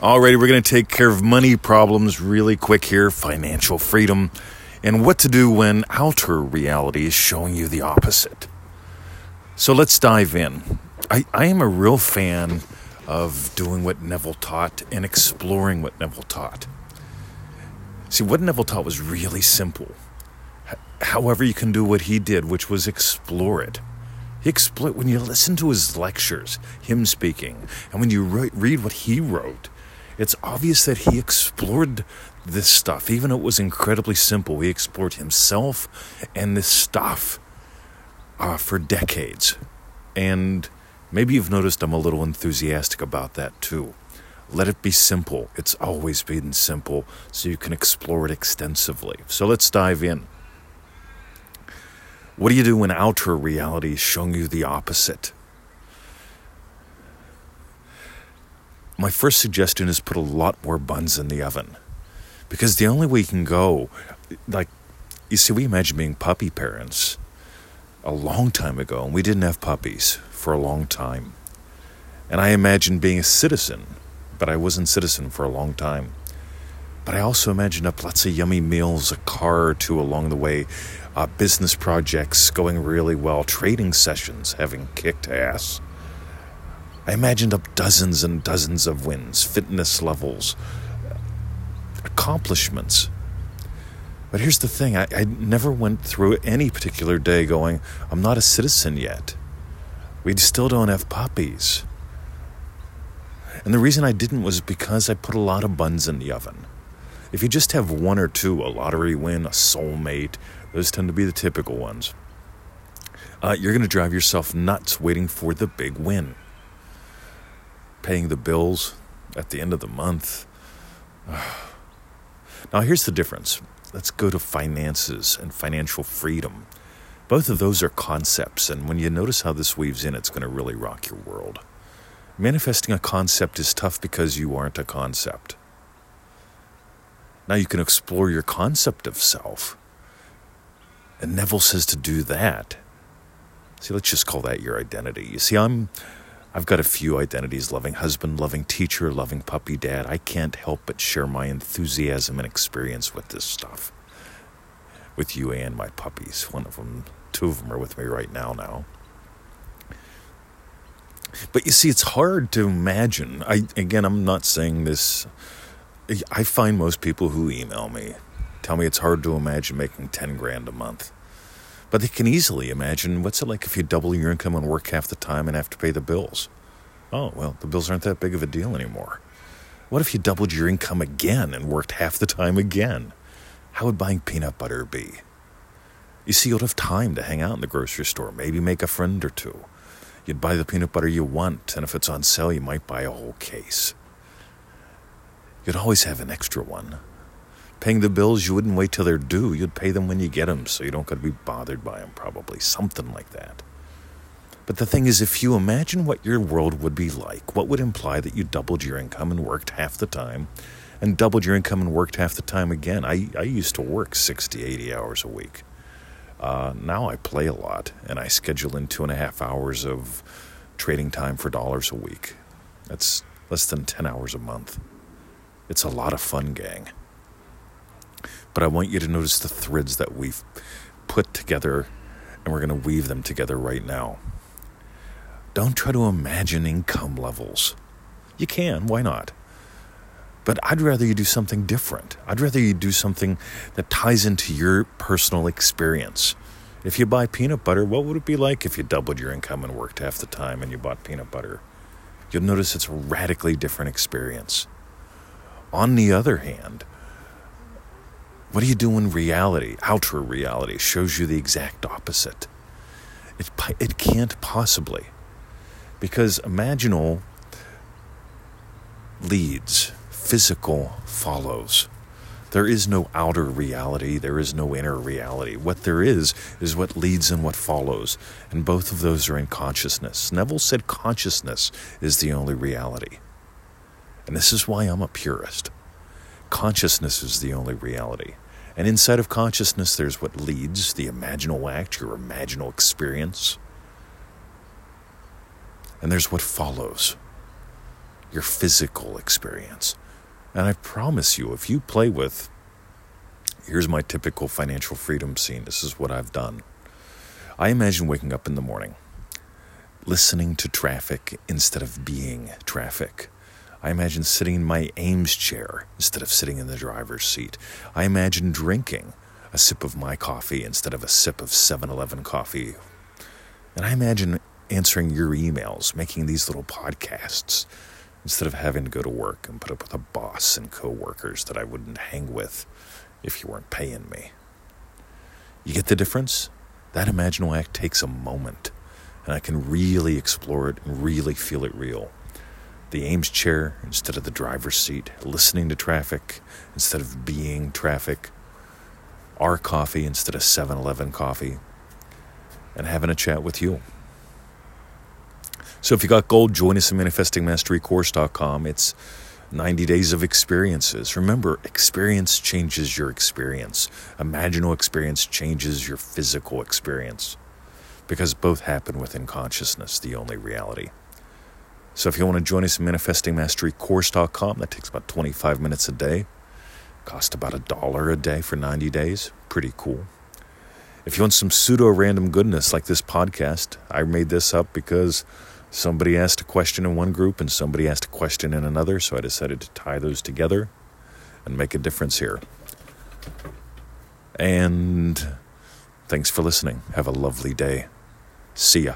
Alrighty, we're going to take care of money problems really quick here financial freedom, and what to do when outer reality is showing you the opposite. So let's dive in. I, I am a real fan of doing what Neville taught and exploring what Neville taught. See, what Neville taught was really simple. However, you can do what he did, which was explore it. He explored when you listen to his lectures, him speaking, and when you re- read what he wrote, it's obvious that he explored this stuff. Even though it was incredibly simple, he explored himself and this stuff uh, for decades. And maybe you've noticed I'm a little enthusiastic about that too. Let it be simple. It's always been simple, so you can explore it extensively. So let's dive in. What do you do when outer reality is showing you the opposite? My first suggestion is put a lot more buns in the oven. Because the only way you can go, like, you see, we imagine being puppy parents a long time ago, and we didn't have puppies for a long time. And I imagined being a citizen, but I wasn't citizen for a long time. But I also imagined up lots of yummy meals, a car or two along the way, uh, business projects going really well, trading sessions having kicked ass. I imagined up dozens and dozens of wins, fitness levels, accomplishments. But here's the thing I, I, never went through any particular day going, I'm not a citizen yet. We still don't have puppies. And the reason I didn't was because I put a lot of buns in the oven. If you just have one or two, a lottery win, a soulmate, those tend to be the typical ones, uh, you're going to drive yourself nuts waiting for the big win paying the bills at the end of the month. Now, here's the difference. Let's go to finances and financial freedom. Both of those are concepts, and when you notice how this weaves in, it's going to really rock your world. Manifesting a concept is tough because you aren't a concept. Now, you can explore your concept of self. And Neville says to do that. See, let's just call that your identity. You see, I'm I've got a few identities loving husband, loving teacher, loving puppy dad. I can't help but share my enthusiasm and experience with this stuff. With you and my puppies. One of them, two of them are with me right now now. But you see, it's hard to imagine. I again, I'm not saying this. I find most people who email me tell me it's hard to imagine making ten grand a month. But they can easily imagine what's it like if you double your income and work half the time and have to pay the bills? Oh, well, the bills aren't that big of a deal anymore. What if you doubled your income again and worked half the time again? How would buying peanut butter be? You see, you'd have time to hang out in the grocery store, maybe make a friend or two. You'd buy the peanut butter you want, and if it's on sale, you might buy a whole case. You'd always have an extra one. Paying the bills, you wouldn't wait till they're due. You'd pay them when you get them, so you don't got to be bothered by them, probably. Something like that. But the thing is, if you imagine what your world would be like, what would imply that you doubled your income and worked half the time, and doubled your income and worked half the time again? I, I used to work 60, 80 hours a week. Uh, now I play a lot, and I schedule in two and a half hours of trading time for dollars a week. That's less than 10 hours a month. It's a lot of fun, gang. But I want you to notice the threads that we've put together, and we're going to weave them together right now. Don't try to imagine income levels. You can, why not? But I'd rather you do something different. I'd rather you do something that ties into your personal experience. If you buy peanut butter, what would it be like if you doubled your income and worked half the time and you bought peanut butter? You'll notice it's a radically different experience. On the other hand, what do you do when reality, outer reality, shows you the exact opposite? It, it can't possibly. Because imaginal leads, physical follows. There is no outer reality, there is no inner reality. What there is, is what leads and what follows. And both of those are in consciousness. Neville said consciousness is the only reality. And this is why I'm a purist. Consciousness is the only reality. And inside of consciousness, there's what leads, the imaginal act, your imaginal experience. And there's what follows, your physical experience. And I promise you, if you play with, here's my typical financial freedom scene. This is what I've done. I imagine waking up in the morning, listening to traffic instead of being traffic. I imagine sitting in my Eames chair instead of sitting in the driver's seat. I imagine drinking a sip of my coffee instead of a sip of 7 Eleven coffee. And I imagine answering your emails, making these little podcasts instead of having to go to work and put up with a boss and coworkers that I wouldn't hang with if you weren't paying me. You get the difference? That Imaginal Act takes a moment, and I can really explore it and really feel it real. The Eames chair instead of the driver's seat, listening to traffic instead of being traffic, our coffee instead of 7 Eleven coffee, and having a chat with you. So if you got gold, join us at manifestingmasterycourse.com. It's 90 days of experiences. Remember, experience changes your experience. Imaginal experience changes your physical experience because both happen within consciousness, the only reality. So if you want to join us at manifestingmasterycourse.com, that takes about 25 minutes a day. Cost about a dollar a day for 90 days. Pretty cool. If you want some pseudo random goodness like this podcast, I made this up because somebody asked a question in one group and somebody asked a question in another, so I decided to tie those together and make a difference here. And thanks for listening. Have a lovely day. See ya.